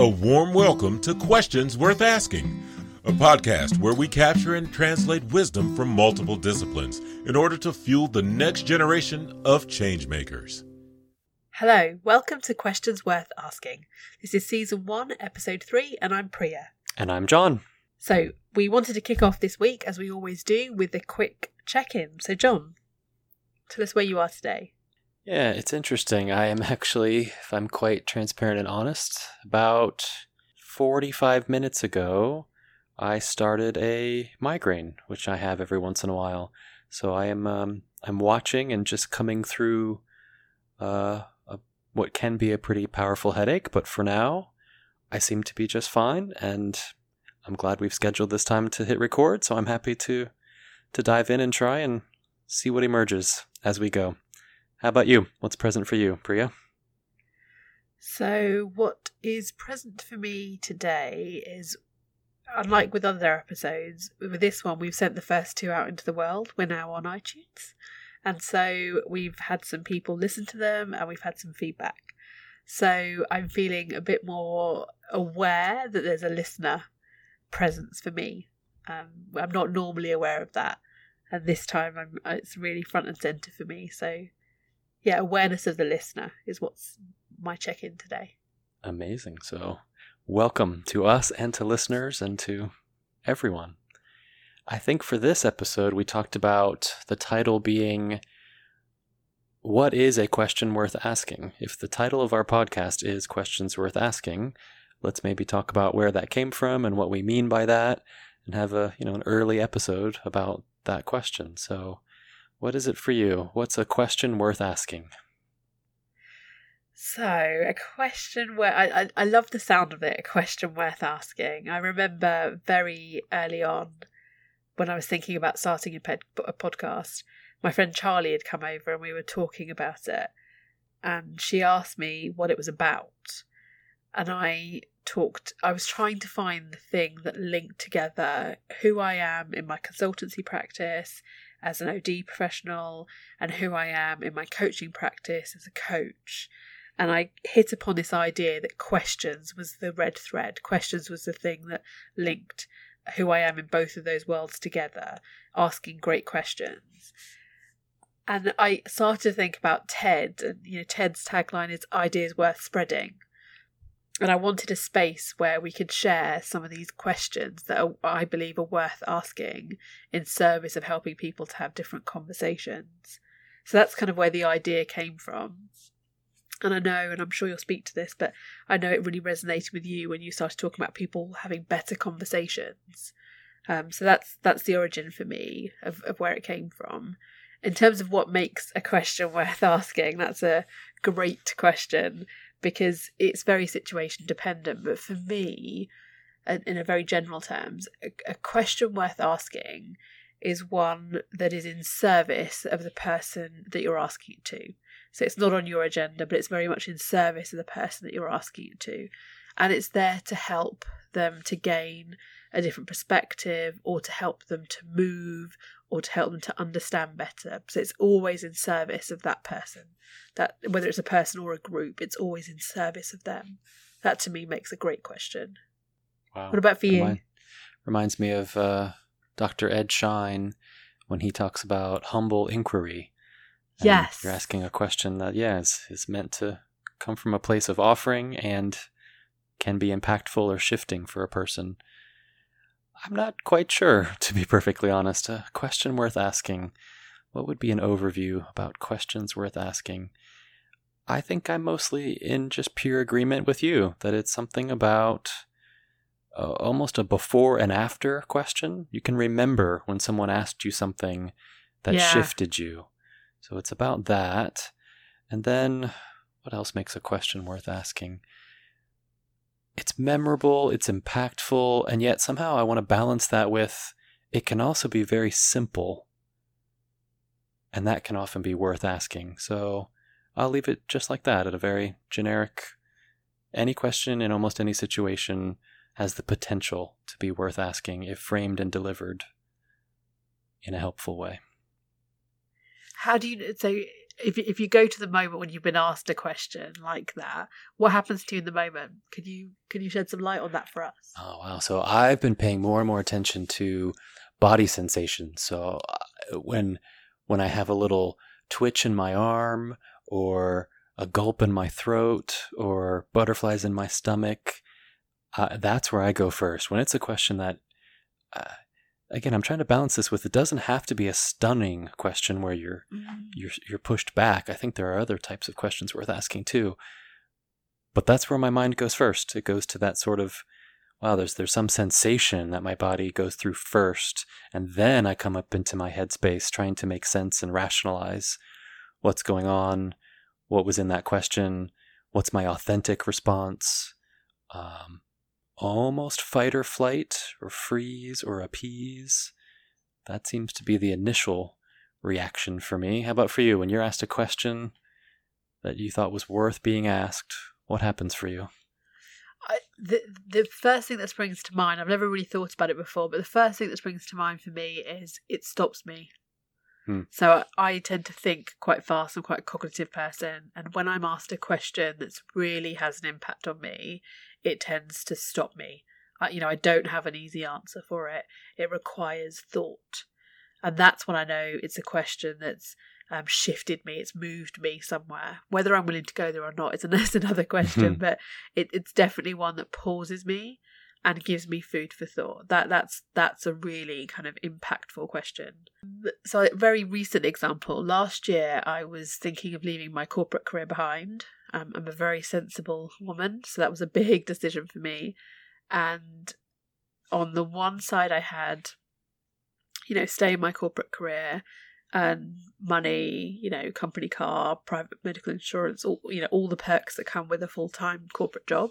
A warm welcome to Questions Worth Asking, a podcast where we capture and translate wisdom from multiple disciplines in order to fuel the next generation of changemakers. Hello, welcome to Questions Worth Asking. This is season one, episode three, and I'm Priya. And I'm John. So, we wanted to kick off this week, as we always do, with a quick check in. So, John, tell us where you are today. Yeah, it's interesting. I am actually, if I'm quite transparent and honest, about 45 minutes ago, I started a migraine, which I have every once in a while. So I am um, I'm watching and just coming through uh, a, what can be a pretty powerful headache, but for now, I seem to be just fine, and I'm glad we've scheduled this time to hit record. So I'm happy to to dive in and try and see what emerges as we go. How about you? What's present for you, Priya? So, what is present for me today is unlike with other episodes, with this one, we've sent the first two out into the world. We're now on iTunes. And so we've had some people listen to them and we've had some feedback. So I'm feeling a bit more aware that there's a listener presence for me. Um, I'm not normally aware of that. And this time I'm, it's really front and centre for me. So yeah, awareness of the listener is what's my check in today. Amazing. So, welcome to us and to listeners and to everyone. I think for this episode, we talked about the title being What is a question worth asking? If the title of our podcast is Questions Worth Asking, let's maybe talk about where that came from and what we mean by that and have a, you know, an early episode about that question. So, what is it for you? What's a question worth asking? So, a question where I, I, I love the sound of it, a question worth asking. I remember very early on when I was thinking about starting a, ped, a podcast, my friend Charlie had come over and we were talking about it. And she asked me what it was about. And I talked, I was trying to find the thing that linked together who I am in my consultancy practice as an OD professional and who I am in my coaching practice as a coach. And I hit upon this idea that questions was the red thread. Questions was the thing that linked who I am in both of those worlds together, asking great questions. And I started to think about TED, and you know, TED's tagline is ideas worth spreading and I wanted a space where we could share some of these questions that are, I believe are worth asking in service of helping people to have different conversations. So that's kind of where the idea came from. And I know, and I'm sure you'll speak to this, but I know it really resonated with you when you started talking about people having better conversations. Um, so that's that's the origin for me of, of where it came from. In terms of what makes a question worth asking, that's a great question because it's very situation dependent. But for me, in a very general terms, a, question worth asking is one that is in service of the person that you're asking it to. So it's not on your agenda, but it's very much in service of the person that you're asking it to. And it's there to help them to gain a different perspective or to help them to move or to help them to understand better. So it's always in service of that person. That whether it's a person or a group, it's always in service of them. That to me makes a great question. Wow. What about for you? Remind, reminds me of uh, Dr. Ed Schein when he talks about humble inquiry. yes. You're asking a question that, yeah, is, is meant to come from a place of offering and can be impactful or shifting for a person. I'm not quite sure, to be perfectly honest. A question worth asking. What would be an overview about questions worth asking? I think I'm mostly in just pure agreement with you that it's something about uh, almost a before and after question. You can remember when someone asked you something that yeah. shifted you. So it's about that. And then what else makes a question worth asking? It's memorable, it's impactful, and yet somehow I want to balance that with it can also be very simple. And that can often be worth asking. So I'll leave it just like that at a very generic any question in almost any situation has the potential to be worth asking if framed and delivered in a helpful way. How do you so if if you go to the moment when you've been asked a question like that, what happens to you in the moment? Could you can you shed some light on that for us? Oh wow! So I've been paying more and more attention to body sensations. So uh, when when I have a little twitch in my arm or a gulp in my throat or butterflies in my stomach, uh, that's where I go first. When it's a question that uh, again, I'm trying to balance this with it doesn't have to be a stunning question where you're mm-hmm. you're you're pushed back. I think there are other types of questions worth asking too. But that's where my mind goes first. It goes to that sort of wow, there's there's some sensation that my body goes through first, and then I come up into my headspace trying to make sense and rationalize what's going on, what was in that question, what's my authentic response. Um, almost fight or flight, or freeze, or appease. That seems to be the initial reaction for me. How about for you? When you're asked a question that you thought was worth being asked, what happens for you? I, the the first thing that springs to mind, I've never really thought about it before, but the first thing that springs to mind for me is it stops me. Hmm. So I, I tend to think quite fast. I'm quite a cognitive person, and when I'm asked a question that really has an impact on me, it tends to stop me. I, you know, I don't have an easy answer for it. It requires thought. And that's when I know it's a question that's um, shifted me, it's moved me somewhere. Whether I'm willing to go there or not is another question, but it, it's definitely one that pauses me and gives me food for thought. That that's that's a really kind of impactful question. So, a very recent example. Last year, I was thinking of leaving my corporate career behind. Um, I'm a very sensible woman, so that was a big decision for me. And on the one side, I had, you know, stay in my corporate career and money, you know, company car, private medical insurance, all you know, all the perks that come with a full time corporate job.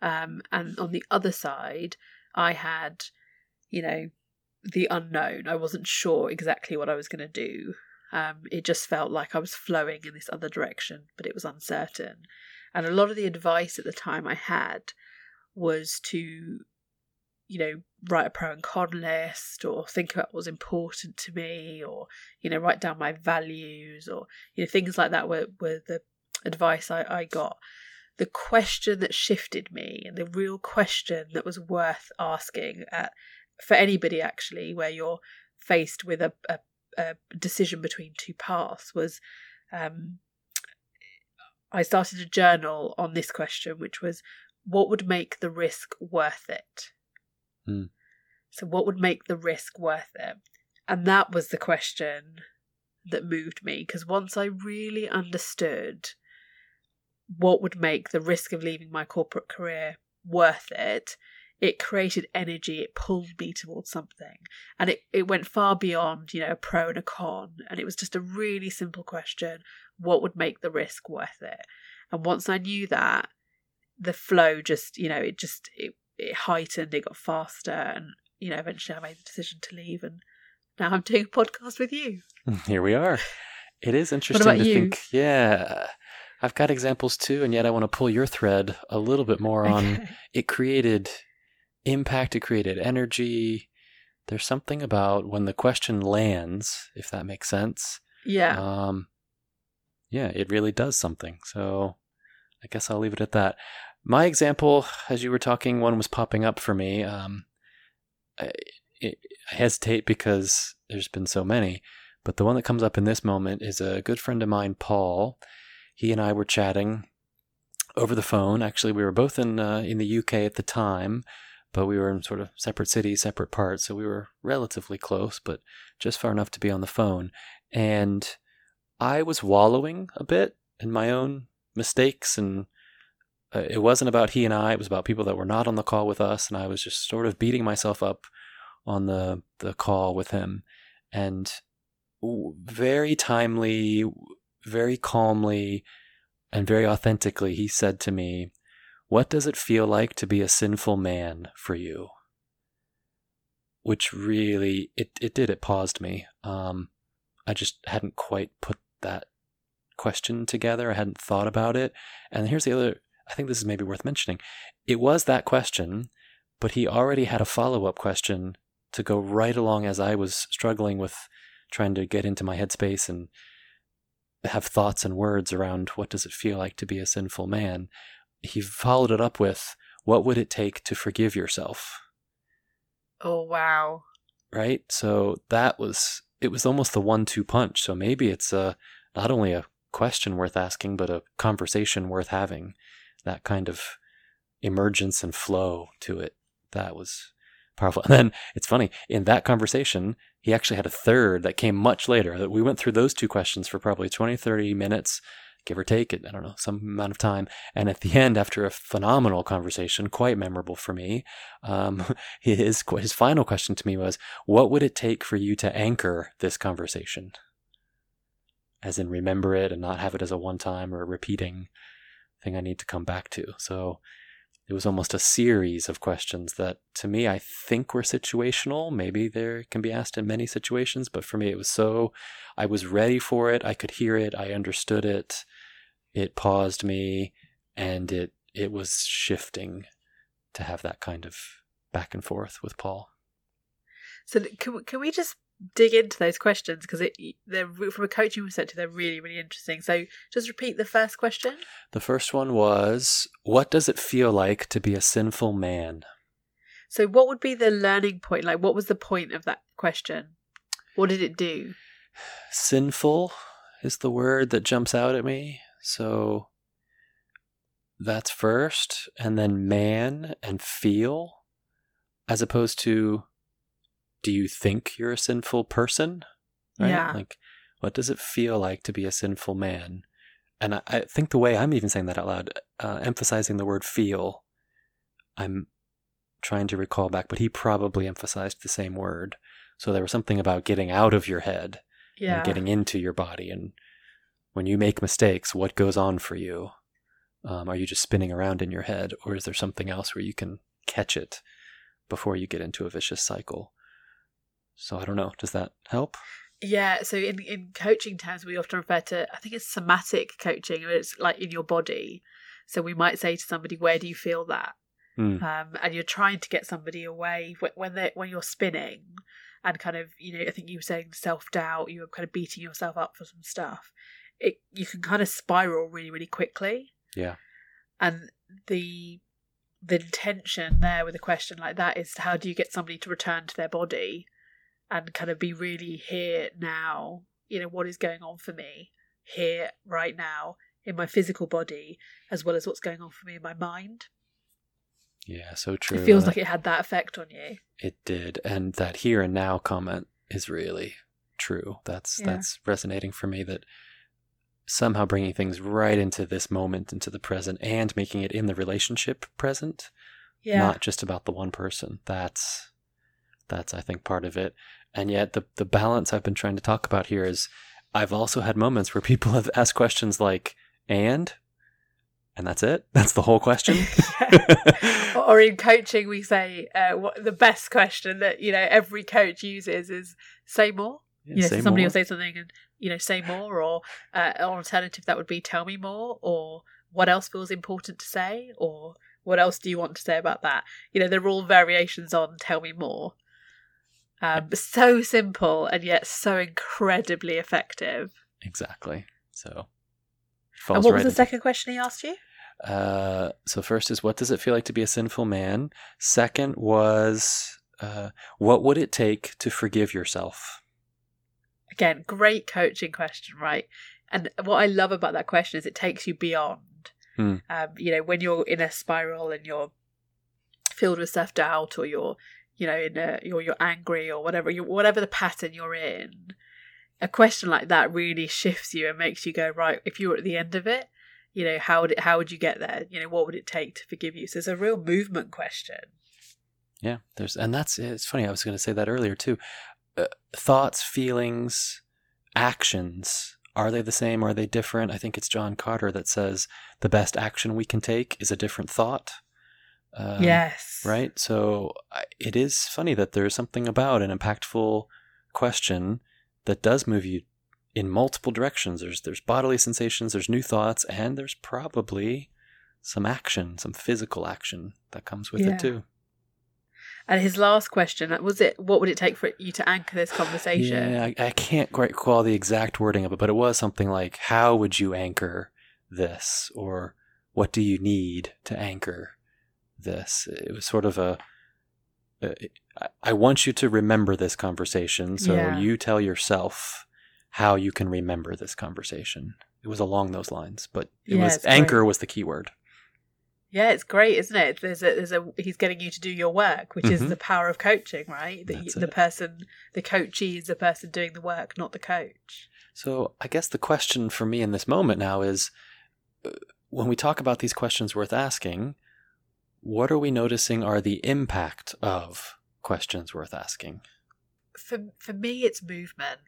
Um, and on the other side, I had, you know, the unknown. I wasn't sure exactly what I was going to do. Um, it just felt like I was flowing in this other direction, but it was uncertain. And a lot of the advice at the time I had was to, you know, write a pro and con list or think about what was important to me or, you know, write down my values or, you know, things like that were, were the advice I, I got. The question that shifted me and the real question that was worth asking at, for anybody actually, where you're faced with a, a a decision between two paths was um, I started a journal on this question, which was what would make the risk worth it? Mm. So, what would make the risk worth it? And that was the question that moved me because once I really understood what would make the risk of leaving my corporate career worth it, it created energy, it pulled me towards something. And it, it went far beyond, you know, a pro and a con. And it was just a really simple question what would make the risk worth it? And once I knew that, the flow just, you know, it just, it, it heightened, it got faster. And, you know, eventually I made the decision to leave. And now I'm doing a podcast with you. Here we are. It is interesting to you? think, yeah. I've got examples too, and yet I want to pull your thread a little bit more on okay. it created impact, it created energy. There's something about when the question lands, if that makes sense. Yeah. Um, yeah, it really does something. So I guess I'll leave it at that. My example, as you were talking, one was popping up for me. Um, I, I hesitate because there's been so many, but the one that comes up in this moment is a good friend of mine, Paul. He and I were chatting over the phone. Actually, we were both in uh, in the UK at the time, but we were in sort of separate cities, separate parts, so we were relatively close, but just far enough to be on the phone. And I was wallowing a bit in my own mistakes, and uh, it wasn't about he and I, it was about people that were not on the call with us, and I was just sort of beating myself up on the, the call with him. And very timely, very calmly, and very authentically, he said to me, what does it feel like to be a sinful man for you? Which really, it, it did, it paused me. Um, I just hadn't quite put that question together. I hadn't thought about it. And here's the other, I think this is maybe worth mentioning. It was that question, but he already had a follow up question to go right along as I was struggling with trying to get into my headspace and have thoughts and words around what does it feel like to be a sinful man, he followed it up with, What would it take to forgive yourself? Oh, wow. Right? So that was, it was almost the one two punch. So maybe it's a, not only a question worth asking, but a conversation worth having. That kind of emergence and flow to it. That was powerful. And then it's funny, in that conversation, he actually had a third that came much later. That we went through those two questions for probably 20, 30 minutes, give or take it, I don't know, some amount of time. And at the end, after a phenomenal conversation, quite memorable for me, um, his, his final question to me was, What would it take for you to anchor this conversation? As in, remember it and not have it as a one time or a repeating thing I need to come back to. So it was almost a series of questions that to me I think were situational. Maybe there can be asked in many situations, but for me it was so I was ready for it, I could hear it, I understood it. It paused me and it it was shifting to have that kind of back and forth with Paul. So can can we just dig into those questions because it they're from a coaching perspective they're really really interesting. So just repeat the first question. The first one was what does it feel like to be a sinful man? So what would be the learning point? Like what was the point of that question? What did it do? Sinful is the word that jumps out at me. So that's first. And then man and feel as opposed to do you think you're a sinful person? Right? Yeah. Like, what does it feel like to be a sinful man? And I, I think the way I'm even saying that out loud, uh, emphasizing the word feel, I'm trying to recall back, but he probably emphasized the same word. So there was something about getting out of your head yeah. and getting into your body. And when you make mistakes, what goes on for you? Um, are you just spinning around in your head, or is there something else where you can catch it before you get into a vicious cycle? So I don't know. Does that help? Yeah. So in in coaching terms, we often refer to I think it's somatic coaching, it's like in your body. So we might say to somebody, "Where do you feel that?" Mm. Um, and you're trying to get somebody away when they when you're spinning, and kind of you know I think you were saying self doubt. You were kind of beating yourself up for some stuff. It you can kind of spiral really really quickly. Yeah. And the the intention there with a question like that is how do you get somebody to return to their body and kind of be really here now. You know, what is going on for me here, right now, in my physical body, as well as what's going on for me in my mind. Yeah, so true. It feels uh, like it had that effect on you. It did. And that here and now comment is really true. That's yeah. that's resonating for me that somehow bringing things right into this moment into the present and making it in the relationship present yeah. not just about the one person that's that's i think part of it and yet the the balance I've been trying to talk about here is I've also had moments where people have asked questions like and and that's it. That's the whole question. or in coaching, we say uh, what the best question that you know every coach uses is say more. Yeah, you know, so somebody more. will say something and you know say more, or uh, an alternative that would be tell me more, or what else feels important to say, or what else do you want to say about that? You know, they're all variations on tell me more. Um, so simple and yet so incredibly effective. Exactly. So. And what right was the second question he asked you? Uh, so first is what does it feel like to be a sinful man? Second was uh, what would it take to forgive yourself? Again, great coaching question, right? And what I love about that question is it takes you beyond. Hmm. Um, you know, when you're in a spiral and you're filled with self doubt or you're you know, in a, you're you're angry or whatever, you whatever the pattern you're in, a question like that really shifts you and makes you go right. If you were at the end of it, you know, how would it, how would you get there? You know, what would it take to forgive you? So it's a real movement question. Yeah, there's and that's it's funny. I was going to say that earlier too. Uh, thoughts, feelings, actions. Are they the same? Are they different? I think it's John Carter that says the best action we can take is a different thought. Um, yes. Right. So it is funny that there's something about an impactful question that does move you in multiple directions. There's there's bodily sensations, there's new thoughts, and there's probably some action, some physical action that comes with yeah. it too. And his last question was it what would it take for you to anchor this conversation? Yeah, I, I can't quite recall the exact wording of it, but it was something like, "How would you anchor this?" or "What do you need to anchor this?" It was sort of a uh, want you to remember this conversation. So Yeah. you tell yourself how you can remember this conversation. It was along those lines, but it Yeah, was anchor great. was the key word. Yeah, it's great, isn't it? There's a there's a he's getting you to do your work, which is Mhm. the power of coaching, right? That you, That's the it. person, the coachee is the person doing the work, not the coach. So I guess the question for me in this moment now is uh, when we talk about these questions worth asking, what are we noticing are the impact of questions worth asking? For for me, it's movement.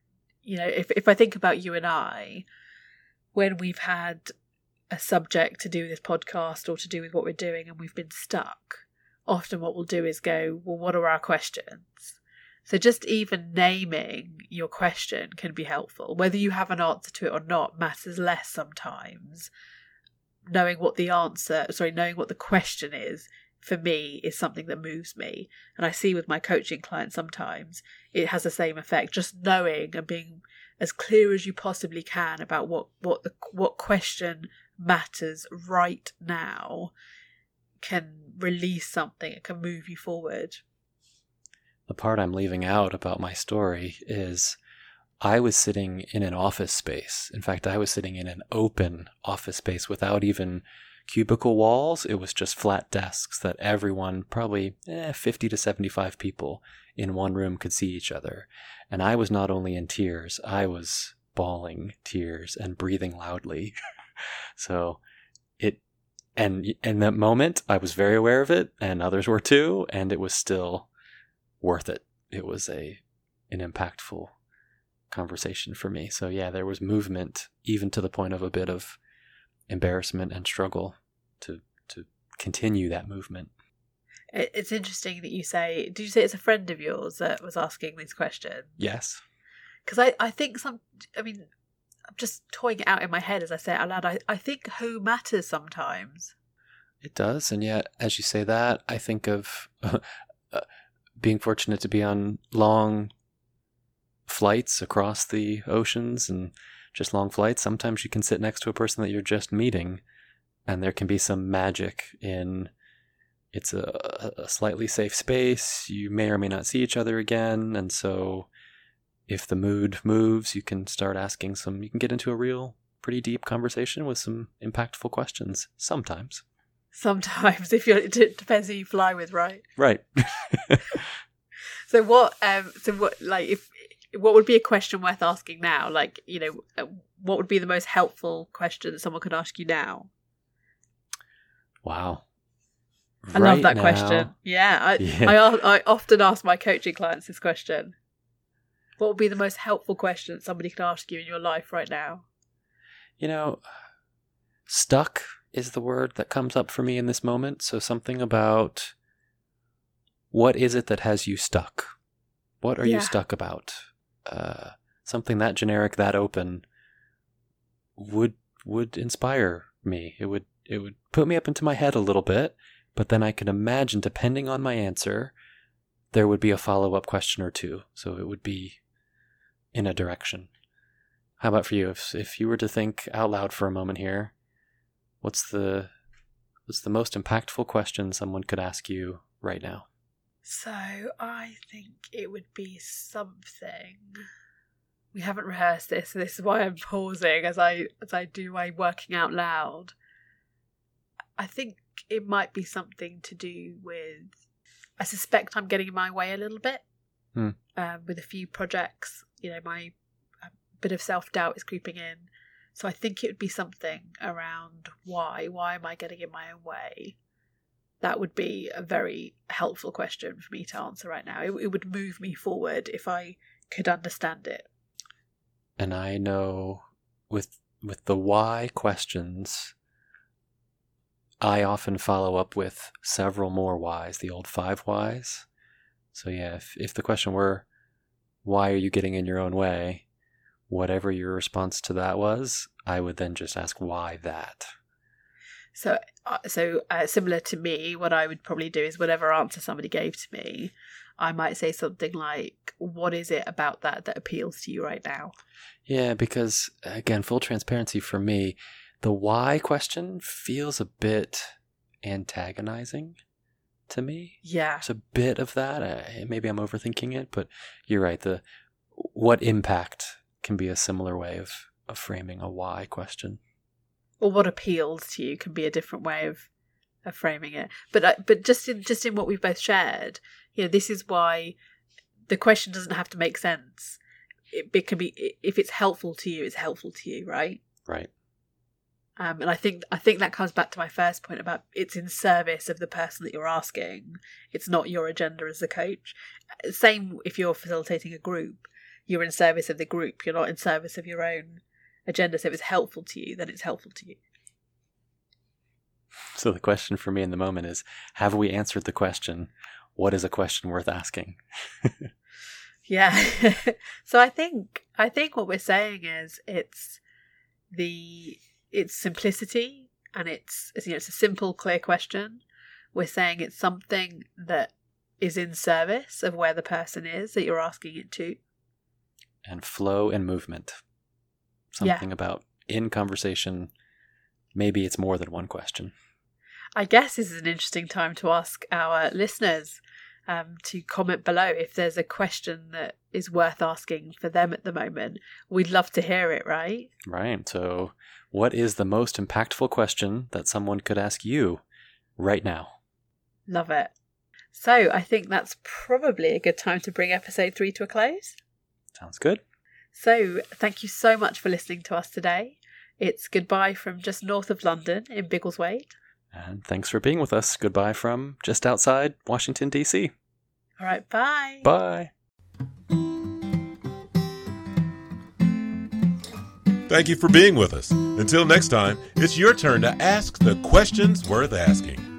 You know, if if I think about you and I, when we've had a subject to do with this podcast or to do with what we're doing, and we've been stuck, often what we'll do is go, well, what are our questions? So just even naming your question can be helpful. Whether you have an answer to it or not matters less sometimes. Knowing what the answer, sorry, knowing what the question is for me is something that moves me. And I see with my coaching clients sometimes it has the same effect. Just knowing and being as clear as you possibly can about what what the what question matters right now can release something. It can move you forward. The part I'm leaving out about my story is I was sitting in an office space. In fact, I was sitting in an open office space without even cubicle walls. It was just flat desks that everyone, probably eh, 50 to 75 people in one room, could see each other. And I was not only in tears, I was bawling tears and breathing loudly. so it, and in that moment, I was very aware of it, and others were too, and it was still worth it. It was a an impactful conversation for me. So yeah, there was movement even to the point of a bit of embarrassment and struggle to to continue that movement. It's interesting that you say. Did you say it's a friend of yours that was asking these questions? Yes. Because I, I think some. I mean, I'm just toying it out in my head as I say it out loud. I, I think who matters sometimes. It does, and yet, as you say that, I think of uh, being fortunate to be on long flights across the oceans and just long flights. Sometimes you can sit next to a person that you're just meeting, and there can be some magic in it's a, a slightly safe space. You may or may not see each other again, and so if the mood moves, you can start asking some. You can get into a real, pretty deep conversation with some impactful questions. Sometimes. Sometimes, if you're, it depends who you fly with, right? Right. So what? Um. So what? Like, if what would be a question worth asking now? Like, you know, uh, what would be the most helpful question that someone could ask you now? wow. I love that now- question. Yeah, I, Yeah. I I often ask my coaching clients this question. What would be the most helpful question that somebody could ask you in your life right now? You know, stuck is the word that comes up for me in this moment. So something about what is it that has you stuck? What are Yeah. you stuck about? Uh, something that generic, that open would would inspire me. It would it would put me up into my head a little bit, but then I could imagine, depending on my answer, there would be a follow up question or two. So it would be in a direction. How about for you? If if you were to think out loud for a moment here, what's the what's the most impactful question someone could ask you right now? So I think it would be something. We haven't rehearsed this, so this is why I'm pausing as I as I do my working out loud. I think it might be something to do with. I suspect I'm getting in my way a little bit Hmm. um, with a few projects. You know, my a bit of self doubt is creeping in, so I think it would be something around why. Why am I getting in my own way? That would be a very helpful question for me to answer right now. It, it would move me forward if I could understand it. And I know with with the why questions, I often follow up with several more whys, the old five whys. So yeah, if if the question were, why are you getting in your own way? Whatever your response to that was, I would then just ask why that. So, uh, so uh, similar to me, what I would probably do is whatever answer somebody gave to me, I might say something like, "What is it about that that appeals to you right now?" Yeah, because again, full transparency for me, the why question feels a bit antagonizing to me. Yeah, There's a bit of that. Uh, maybe I'm overthinking it, but you're right. The what impact can be a similar way of, of framing a why question. Or what appeals to you can be a different way of of framing it. But uh, but just in just in what we've both shared, you know, this is why the question doesn't have to make sense. It, it can be if it's helpful to you, it's helpful to you, right? Right. Um, and I think I think that comes back to my first point about it's in service of the person that you're asking. It's not your agenda as a coach. Same if you're facilitating a group, you're in service of the group. You're not in service of your own agenda. So if it's helpful to you, then it's helpful to you. So the question for me in the moment is have we answered the question what is a question worth asking? Yeah. so I think I think what we're saying is it's the it's simplicity and it's you know it's a simple clear question. We're saying it's something that is in service of where the person is that you're asking it to. and flow and movement. Yeah. Something about in conversation, maybe it's more than one question. I guess this is an interesting time to ask our listeners um, to comment below if there's a question that is worth asking for them at the moment. We'd love to hear it, right? Right. So, what is the most impactful question that someone could ask you right now? Love it. So I think that's probably a good time to bring episode three to a close. Sounds good. So thank you so much for listening to us today. It's goodbye from just north of London in Biggleswade. And thanks for being with us. Goodbye from just outside Washington, D.C. All right, bye. Bye. Thank you for being with us. Until next time, it's your turn to ask the questions worth asking.